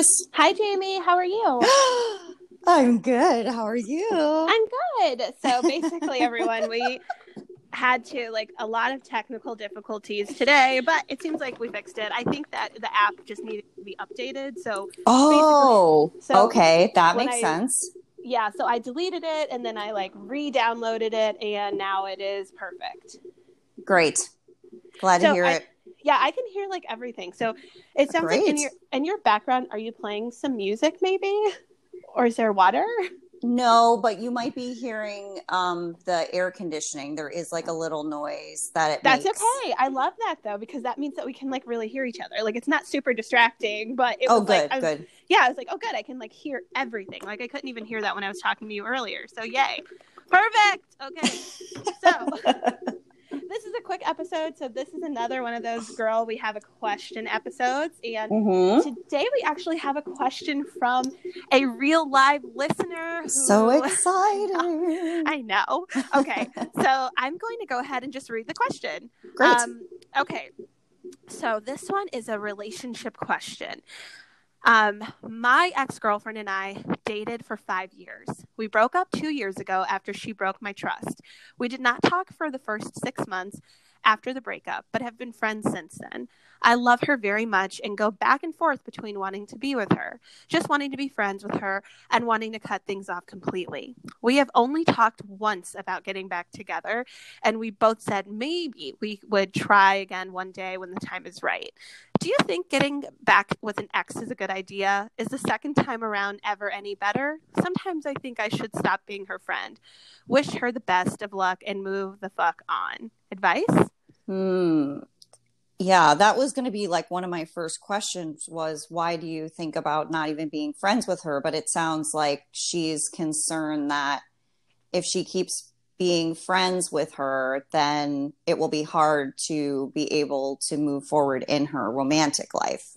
Jess. Hi, Jamie. How are you? I'm good. How are you? I'm good. So basically, everyone, we had to like a lot of technical difficulties today, but it seems like we fixed it. I think that the app just needed to be updated. So oh, so okay, that makes I- sense. yeah, so I deleted it and then I like re-downloaded it, and now it is perfect. Great. Glad So to hear I- it. Yeah, I can hear like everything. So it sounds like in your in your background, are you playing some music maybe, or is there water? No, but you might be hearing um, the air conditioning. There is like a little noise that it That's makes. okay. I love that though because that means that we can like really hear each other. Like it's not super distracting, but it Oh, was like good, I was- good. yeah, I was like, oh good, I can like hear everything. Like I couldn't even hear that when I was talking to you earlier. So yay, perfect. Okay, so this is a quick episode. So this is another one of those girl we have a question episodes, and Mhm. today we actually have a question from a real live listener. Who... So excited. I know. Okay, so I'm going to go ahead and just read the question. Great. Um, okay. So this one is a relationship question. Um, my ex girlfriend and I dated for five years. We broke up two years ago after she broke my trust. We did not talk for the first six months after the breakup, but have been friends since then. I love her very much and go back and forth between wanting to be with her, just wanting to be friends with her, and wanting to cut things off completely. We have only talked once about getting back together, and we both said maybe we would try again one day when the time is right. Do you think getting back with an ex is a good idea? Is the second time around ever any better? Sometimes I think I should stop being her friend. Wish her the best of luck and move the fuck on. Advice? Hmm. Yeah, that was going to be like one of my first questions was why do you think about not even being friends with her? But it sounds like she's concerned that if she keeps being friends with her, then it will be hard to be able to move forward in her romantic life.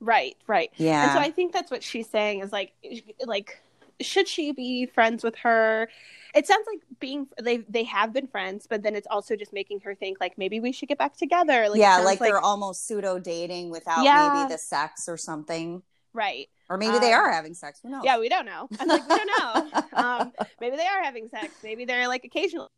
Right, right. Yeah. And so I think that's what she's saying is like like should she be friends with her? It sounds like being they they have been friends, but then it's also just making her think like maybe we should get back together. Like, yeah, sounds like, they're almost pseudo dating without Yeah. maybe the sex or something. right. Or maybe they Um, are having sex. Who knows? Yeah, we don't know. I'm like we don't know. um, maybe they are having sex. Maybe they're like occasionally.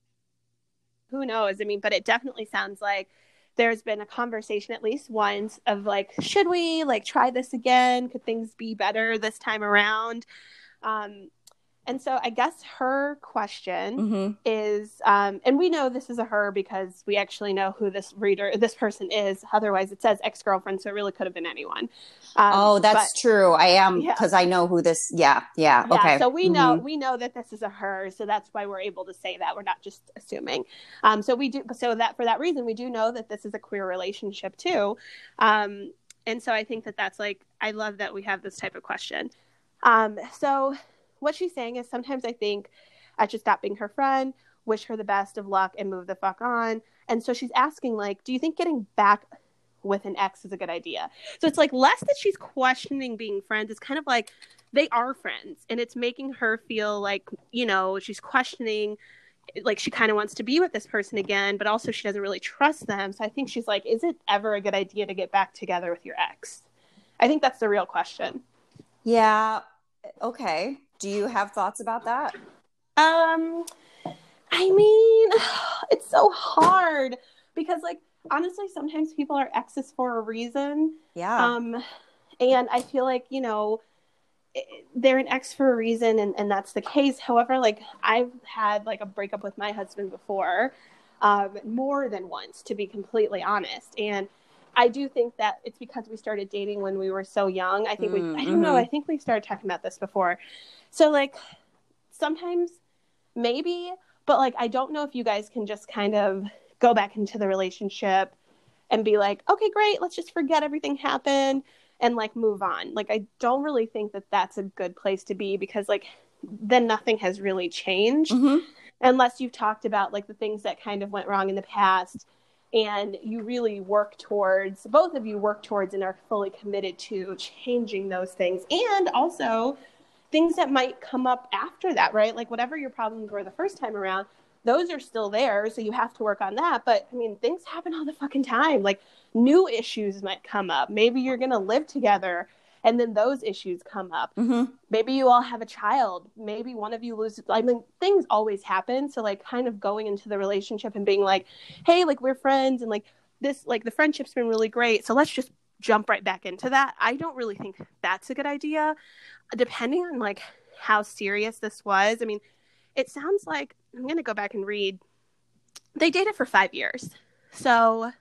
Who knows? I mean, but it definitely sounds like there's been a conversation at least once of like, should we like try this again? Could things be better this time around? Um, and so I guess her question hmm is, um, and we know this is a her because we actually know who this reader, this person is. Otherwise, it says ex girlfriend, so it really could have been anyone. Um, oh, that's but- true. I am Yeah. because I know who this. Yeah, yeah. yeah, okay. so we know Mhm. we know that this is a her, so that's why we're able to say that. We're not just assuming. Um, so we do so that for that reason we do know that this is a queer relationship too. Um, and so I think that that's like I love that we have this type of question. Um, so what she's saying is sometimes I think I should stop being her friend, wish her the best of luck, and move the fuck on. And so she's asking like, do you think getting back with an ex is a good idea? So it's like less that she's questioning being friends. It's kind of like they are friends and it's making her feel like you know she's questioning like she kind of wants to be with this person again but also she doesn't really trust them so i think she's like is it ever a good idea to get back together with your ex i think that's the real question Yeah. Okay. Do you have thoughts about that? um i mean it's so hard because like honestly sometimes people are exes for a reason Yeah. Um, and I feel like, you know, they're an ex for a reason and, and that's the case. However, like I've had like a breakup with my husband before, um, more than once, to be completely honest. And I do think that it's because we started dating when we were so young. I think we, I don't know, Mhm. I think we started talking about this before. So like sometimes maybe, but like I don't know if you guys can just kind of go back into the relationship and be like, okay, great, let's just forget everything happened and like move on. Like, I don't really think that that's a good place to be because, like, then nothing has really changed Mhm. unless you've talked about like the things that kind of went wrong in the past and you really work towards both of you work towards and are fully committed to changing those things. And also things that might come up after that right? Like whatever your problems were the first time around those are still there so you have to work on that. But i mean things happen all the fucking time. Like new issues might come up. Maybe you're going to live together and then those issues come up. Mhm. Maybe you all have a child. Maybe one of you loses. I mean, things always happen. So, like, kind of going into the relationship and being like, hey, like, we're friends and like this, like, the friendship's been really great. So, let's just jump right back into that. I don't really think that's a good idea. Depending on like how serious this was. I mean, it sounds like I'm going to go back and read. They dated for 5 years. So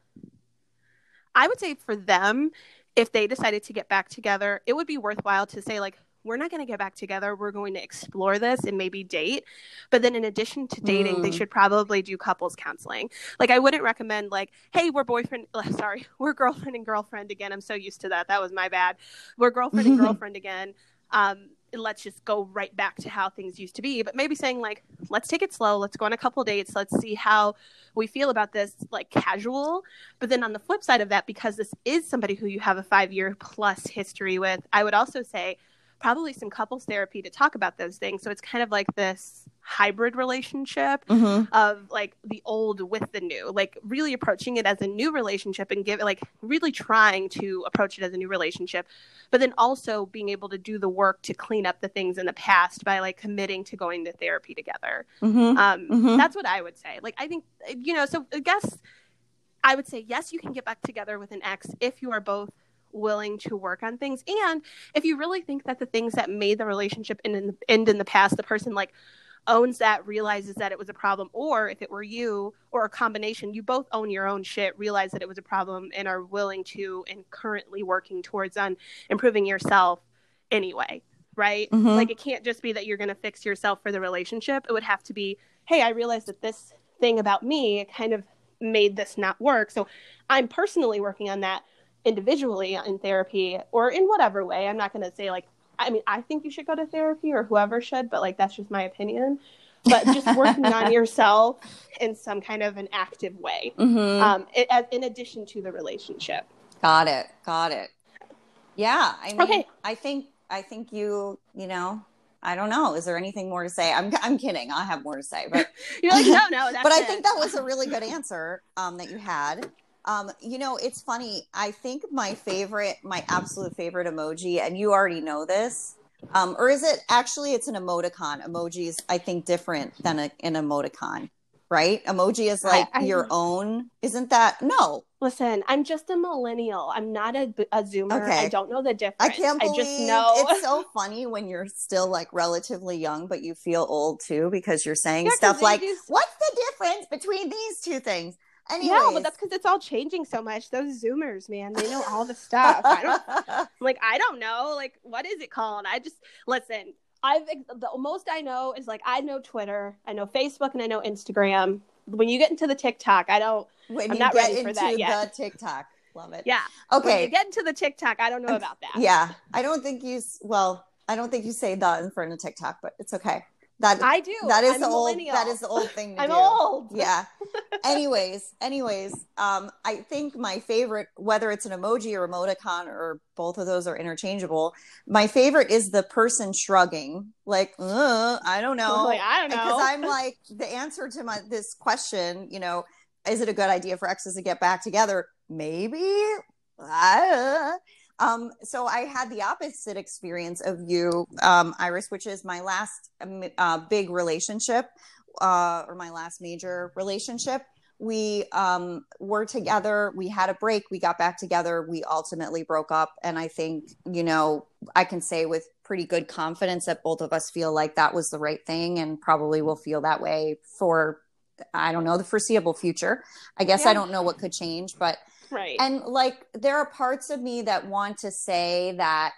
I would say for them if they decided to get back together, it would be worthwhile to say like we're not going to get back together. We're going to explore this and maybe date. But then, in addition to dating, mm. they should probably do couples counseling. Like, I wouldn't recommend, like, hey, we're boyfriend, sorry, we're girlfriend and girlfriend again. I'm so used to that. That was my bad. We're girlfriend and girlfriend again. Um, let's just go right back to how things used to be. But maybe saying, like, let's take it slow. Let's go on a couple dates. Let's see how we feel about this, like, casual. But then on the flip side of that, because this is somebody who you have a five year plus history with, I would also say, probably some couples therapy to talk about those things. So it's kind of like this hybrid relationship mm-hmm. of like the old with the new, like really approaching it as a new relationship and give like really trying to approach it as a new relationship, but then also being able to do the work to clean up the things in the past by like committing to going to therapy together. Mm-hmm. Um, Mhm. That's what I would say. Like, I think, you know, so I guess I would say, yes, you can get back together with an ex if you are both willing to work on things. And if you really think that the things that made the relationship end in the, end in the past, the person like owns that, realizes that it was a problem, or if it were you or a combination, you both own your own shit, realize that it was a problem, and are willing to and currently working towards on improving yourself anyway. Right? Mhm. Like it can't just be that you're going to fix yourself for the relationship. It would have to be, hey, I realized that this thing about me kind of made this not work. So I'm personally working on that individually in therapy or in whatever way. I'm not going to say like I mean I think you should go to therapy or whoever should, but like that's just my opinion. But just working on yourself in some kind of an active way, Mhm. um, it, as, in addition to the relationship. Got it. Got it. Yeah. I mean, Okay. I think I think you you know I don't know. Is there anything more to say? I'm I'm kidding. I have more to say, but You're like, no, no, that's but I it." think that was a really good answer um, that you had. Um, you know, it's funny. I think my favorite, my absolute favorite emoji, and you already know this, um, or is it actually? It's an emoticon. Emoji is, I think, different than a, an emoticon, right? Emoji is like I- your own. Isn't that no? Listen, I'm just a millennial. I'm not a, a zoomer. Okay. I don't know the difference. I can't believe I just know. it's so funny when you're still like relatively young, but you feel old too because you're saying Yeah, stuff like, just- "What's the difference between these two things?" Anyways, yeah, but that's because it's all changing so much. Those Zoomers, man, they know all the stuff. I don't like I don't know. Like what is it called? I just listen. I've the most I know is like I know Twitter, I know Facebook, and I know Instagram. When you get into the TikTok, I don't. when I'm you not get ready for into that yet. the TikTok, love it. Yeah. When Okay. you get into the TikTok, I don't know about that. Yeah, I don't think you. Well, I don't think you say that in front of TikTok, but it's okay. That I do. that is I'm the old. That is the old thing to I'm do. old. Yeah. anyways, anyways, um, I think my favorite, whether it's an emoji or emoticon or both of those are interchangeable, my favorite is the person shrugging, like, uh, I don't know, Like, I don't know. because I'm like the answer to my this question, you know, is it a good idea for exes to get back together? Maybe. Uh, um, so I had the opposite experience of you, um, Iris, which is my last um, uh, big relationship, uh, or my last major relationship. We um, were together. We had a break. We got back together. We ultimately broke up. And I think, you know, I can say with pretty good confidence that both of us feel like that was the right thing and probably will feel that way for, I don't know, the foreseeable future. I guess Yeah. I don't know what could change, but right. and like there are parts of me that want to say that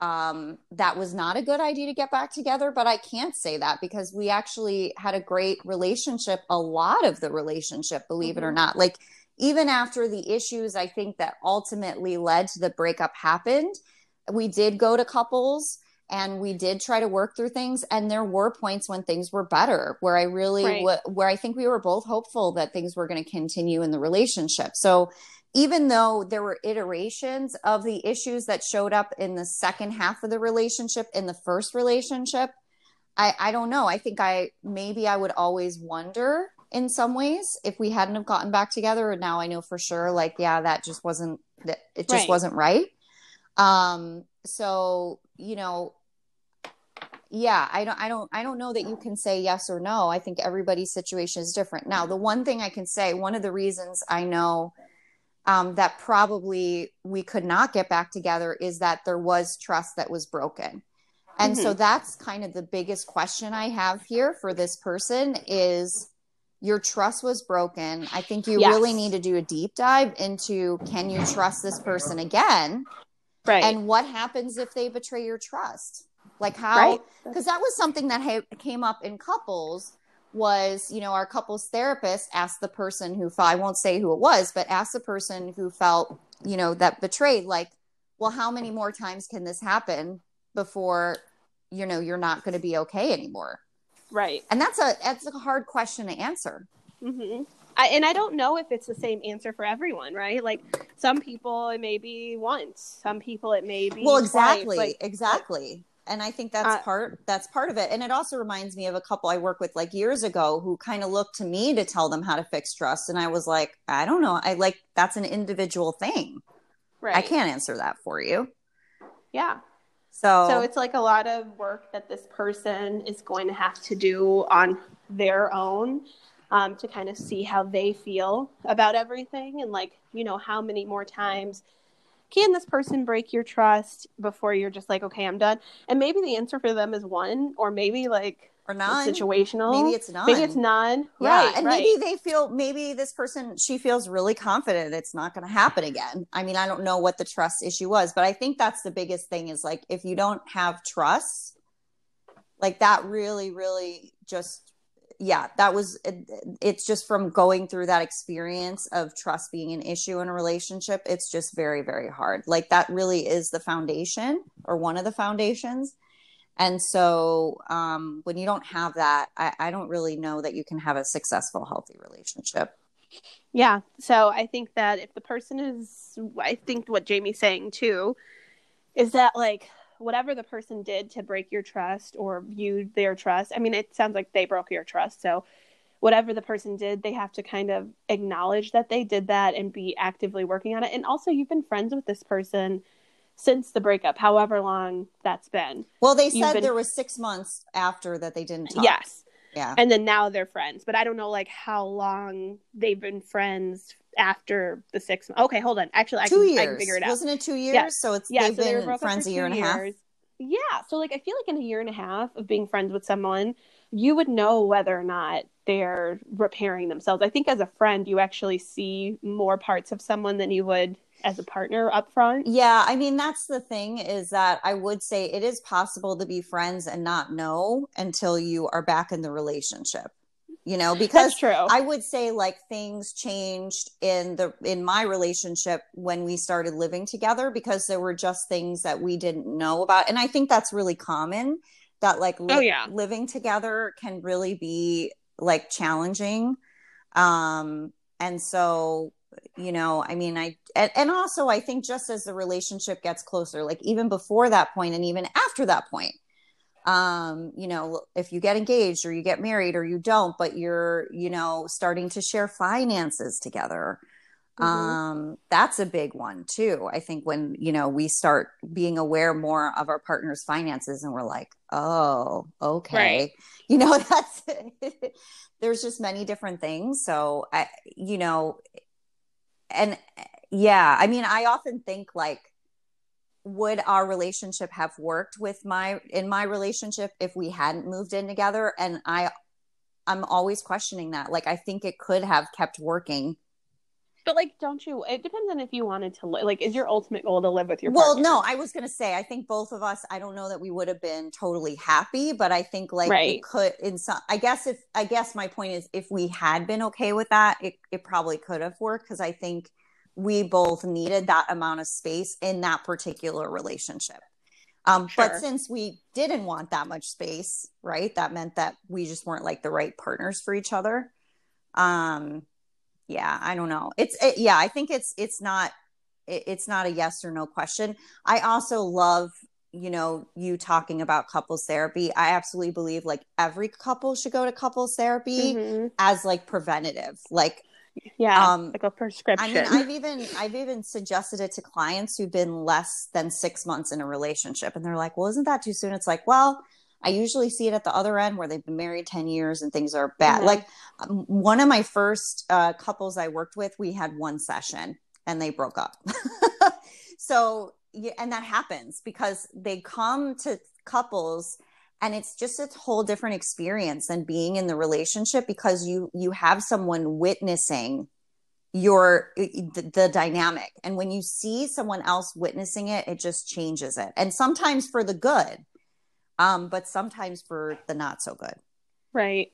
um that was not a good idea to get back together but i can't say that because we actually had a great relationship a lot of the relationship believe it or Mhm. not like even after the issues i think that ultimately led to the breakup happened we did go to couples and we did try to work through things and there were points when things were better where i really Right. wa- where i think we were both hopeful that things were going to continue in the relationship so even though there were iterations of the issues that showed up in the second half of the relationship in the first relationship i i don't know. I think i maybe i would always wonder in some ways if we hadn't have gotten back together. And now i know for sure like yeah that just wasn't that it just Right. wasn't right. Um so you know yeah i don't i don't i don't know that you can say yes or no. I think everybody's situation is different. Now the one thing i can say one of the reasons i know um, that probably we could not get back together is that there was trust that was broken and mm-hmm. so that's kind of the biggest question i have here for this person is your trust was broken i think you yes. really need to do a deep dive into can you trust this person again right and what happens if they betray your trust like how because right. that was something that ha- came up in couples was you know our couples therapist asked the person who i won't say who it was but asked the person who felt you know that betrayed like well how many more times can this happen before you know you're not going to be okay anymore right and that's a that's a hard question to answer mm-hmm. I, and I don't know if it's the same answer for everyone, right? Like some people it may be once, some people it may be well, exactly, like, exactly and i think that's uh, part that's part of it. And it also reminds me of a couple i work with like years ago who kind of looked to me to tell them how to fix trust. And i was like i don't know. I like that's an individual thing. Right. i can't answer that for you. Yeah. So so it's like a lot of work that this person is going to have to do on their own um, to kind of see how they feel about everything and like you know how many more times can this person break your trust before you're just like, okay, I'm done? And maybe the answer for them is one, or maybe like or none situational. Maybe it's none. Maybe it's none. Yeah, right, and right. maybe they feel maybe this person she feels really confident it's not going to happen again. I mean, I don't know what the trust issue was, but I think that's the biggest thing is like if you don't have trust, like that really, really just yeah, that was it's just from going through that experience of trust being an issue in a relationship. It's just very, very hard. Like that really is the foundation or one of the foundations. And so um, when you don't have that, I, I don't really know that you can have a successful, healthy relationship. Yeah. So I think that if the person is, I think what Jamie's saying too, is that like whatever the person did to break your trust or viewed their trust. I mean, it sounds like they broke your trust. So, whatever the person did, they have to kind of acknowledge that they did that and be actively working on it. And also, you've been friends with this person since the breakup, however long that's been. Well, they said been... there was six months after that they didn't talk. Yes. Yeah. And then now they're friends, but I don't know like how long they've been friends after the six. Okay, hold on. Actually, I two can, years. I can figure it out. Wasn't it two years? Yeah. So it's yeah, they've so been they friends a year and a half. Yeah. So like I feel like in a year and a half of being friends with someone, you would know whether or not they're repairing themselves. I think as a friend, you actually see more parts of someone than you would as a partner up front. Yeah, I mean that's the thing is that I would say it is possible to be friends and not know until you are back in the relationship you know because true. i would say like things changed in the in my relationship when we started living together because there were just things that we didn't know about and i think that's really common that like li- oh, yeah. living together can really be like challenging um and so you know i mean i and, and also i think just as the relationship gets closer like even before that point and even after that point um, you know, if you get engaged or you get married or you don't, but you're, you know, starting to share finances together. Mm-hmm. Um, that's a big one too. I think when, you know, we start being aware more of our partner's finances and we're like, oh, okay. Right. You know, that's there's just many different things. So I, you know, and yeah, I mean, I often think like, would our relationship have worked with my in my relationship if we hadn't moved in together and i i'm always questioning that like i think it could have kept working but like don't you it depends on if you wanted to li- like is your ultimate goal to live with your well partner? no i was gonna say i think both of us i don't know that we would have been totally happy but i think like right. it could in some i guess if i guess my point is if we had been okay with that it, it probably could have worked because i think we both needed that amount of space in that particular relationship. Um, sure. But since we didn't want that much space, right, that meant that we just weren't like the right partners for each other. Um, yeah, I don't know. It's it, yeah, I think it's it's not it, it's not a yes or no question. I also love you know you talking about couples therapy i absolutely believe like every couple should go to couples therapy mm-hmm. as like preventative like Yeah, um, like a prescription. I mean, I've even I've even suggested it to clients who've been less than six months in a relationship, and they're like, "Well, isn't that too soon?" It's like, well, I usually see it at the other end where they've been married 10 years and things are bad. Mm-hmm. Like um, one of my first uh, couples I worked with, we had one session and they broke up. so, yeah, and that happens because they come to couples and it's just a whole different experience than being in the relationship because you you have someone witnessing your the, the, dynamic and when you see someone else witnessing it it just changes it and sometimes for the good um, but sometimes for the not so good. Right.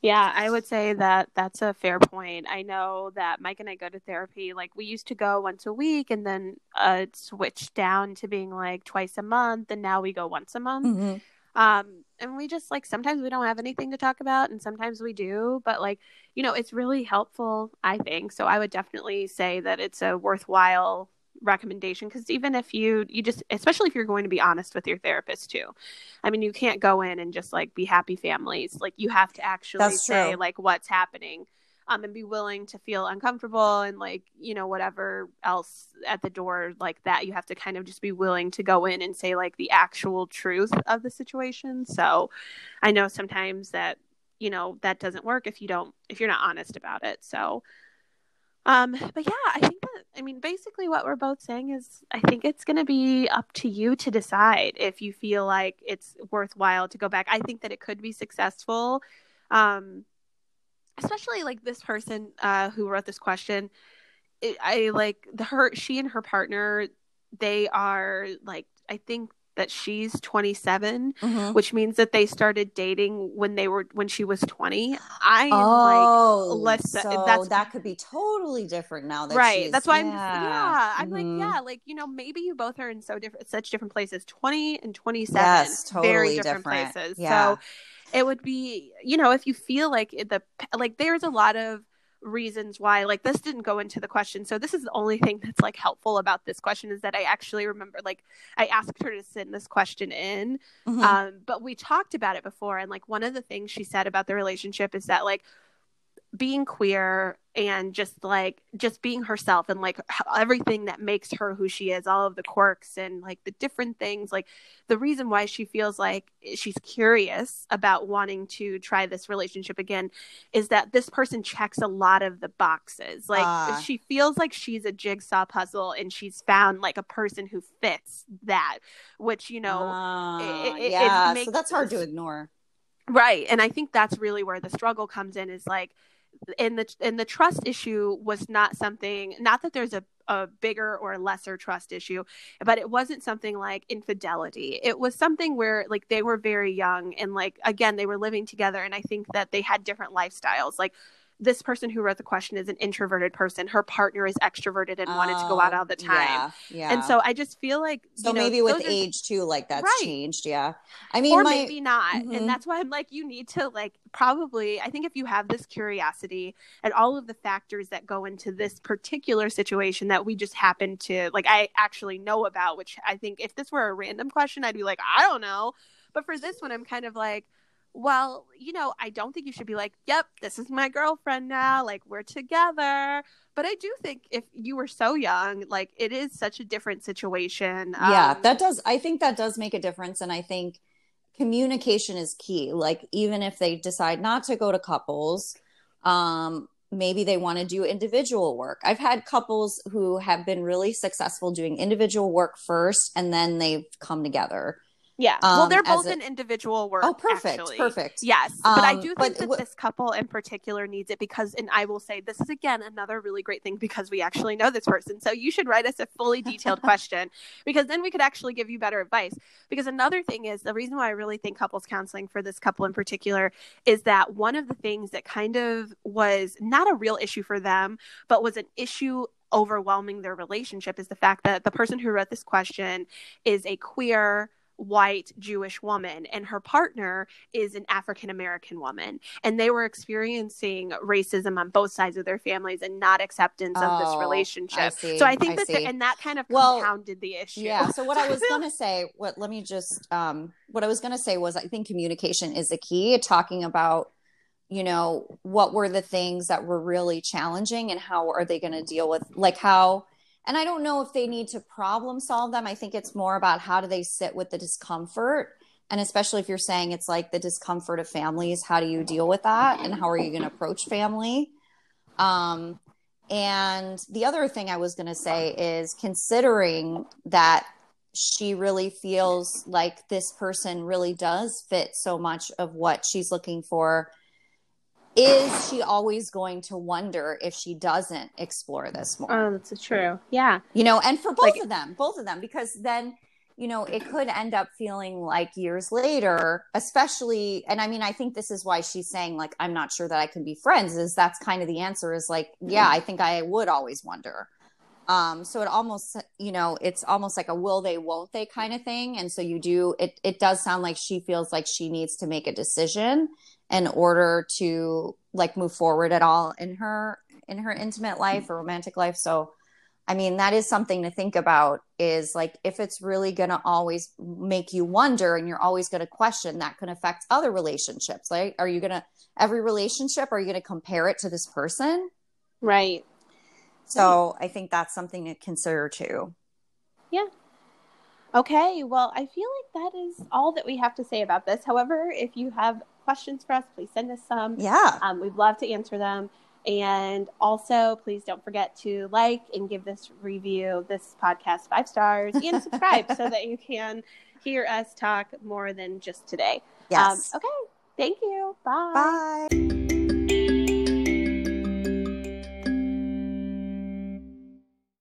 Yeah, I would say that that's a fair point. I know that Mike and I go to therapy. Like we used to go once a week, and then uh, it switched down to being like twice a month, and now we go once a month. Mm-hmm. Um, and we just like sometimes we don't have anything to talk about, and sometimes we do. But like you know, it's really helpful. I think so. I would definitely say that it's a worthwhile recommendation because even if you you just especially if you're going to be honest with your therapist too i mean you can't go in and just like be happy families like you have to actually say like what's happening um and be willing to feel uncomfortable and like you know whatever else at the door like that you have to kind of just be willing to go in and say like the actual truth of the situation so i know sometimes that you know that doesn't work if you don't if you're not honest about it so um, but yeah, I think that, I mean, basically what we're both saying is I think it's going to be up to you to decide if you feel like it's worthwhile to go back. I think that it could be successful. Um, especially like this person uh, who wrote this question. It, I like the her, she and her partner, they are like, I think that she's 27 mm-hmm. which means that they started dating when they were when she was 20 i am oh, like let's so that's that could be totally different now that right that's why yeah. i'm yeah i'm mm-hmm. like yeah like you know maybe you both are in so different such different places 20 and 27 yes, totally very different, different. places yeah. so it would be you know if you feel like the like there's a lot of reasons why like this didn't go into the question so this is the only thing that's like helpful about this question is that i actually remember like i asked her to send this question in mm-hmm. um, but we talked about it before and like one of the things she said about the relationship is that like being queer and just like just being herself and like everything that makes her who she is all of the quirks and like the different things like the reason why she feels like she's curious about wanting to try this relationship again is that this person checks a lot of the boxes. Like uh, she feels like she's a jigsaw puzzle and she's found like a person who fits that which you know uh, it, it, yeah. It so that's hard to ignore. Right. And i think that's really where the struggle comes in is like and the and the trust issue was not something not that there's a, a bigger or lesser trust issue but it wasn't something like infidelity. It was something where like they were very young and like again they were living together and i think that they had different lifestyles. Like this person who wrote the question is an introverted person. Her partner is extroverted and oh, wanted to go out all the time. Yeah, yeah. And so I just feel like so know, maybe with age too, like that's right. changed. Yeah. I mean, or my... maybe not. Mm-hmm. And that's why I'm like, you need to like probably. I think if you have this curiosity and all of the factors that go into this particular situation that we just happen to like, I actually know about. Which I think if this were a random question, I'd be like, I don't know. But for this one, I'm kind of like well, you know, I don't think you should be like, yep, this is my girlfriend now. Like, we're together. But I do think if you were so young, like, it is such a different situation. Yeah, um, that does. I think that does make a difference. And I think communication is key. Like, even if they decide not to go to couples, um, maybe they want to do individual work. I've had couples who have been really successful doing individual work first and then they've come together. Yeah. Um, well, they're both a, an individual work. Oh, perfect. Actually. Perfect. Yes. Um, but I do think but, that w- this couple in particular needs it because, and I will say this is again another really great thing because we actually know this person. So you should write us a fully detailed question because then we could actually give you better advice. Because another thing is the reason why I really think couples counseling for this couple in particular is that one of the things that kind of was not a real issue for them, but was an issue overwhelming their relationship is the fact that the person who wrote this question is a queer white Jewish woman, and her partner is an African American woman. And they were experiencing racism on both sides of their families and not acceptance oh, of this oh, relationship. I so I think I that, the, and that kind of well, compounded the issue. Yeah. So what I was going to say, what let me just, um, what I was going to say was, I think communication is the key. Talking about you know, what were the things that were really challenging and how are they going to deal with, like, how, and I don't know if they need to problem solve them. I think it's more about how do they sit with the discomfort. And especially if you're saying it's like the discomfort of families, how do you deal with that? And how are you going to approach family? Um, and the other thing I was going to say is considering that she really feels like this person really does fit so much of what she's looking for is she always going to wonder if she doesn't explore this more? Oh, that's true. Yeah. You know, and for both like, of them, both of them, because then, you know, it could end up feeling like years later, especially, and I mean, I think this is why she's saying, like, I'm not sure that I can be friends, is that's kind of the answer is like, yeah, I think I would always wonder. Um, so it almost, you know, it's almost like a will they, won't they kind of thing. And so you do, it, it does sound like she feels like she needs to make a decision in order to like move forward at all in her in her intimate life or romantic life. So i mean that is something to think about is like if it's really going to always make you wonder and you're always going to question that can affect other relationships like are you going to every relationship are you going to compare it to this person? Right. So i think that's something to consider too. Yeah. Okay well i feel like that is all that we have to say about this. However if you have questions for us, please send us some. Yeah. Um, we'd love to answer them. And also, please don't forget to like and give this review, this podcast, five stars and subscribe so that you can hear us talk more than just today. Yes. Um, okay. Thank you. Bye. Bye.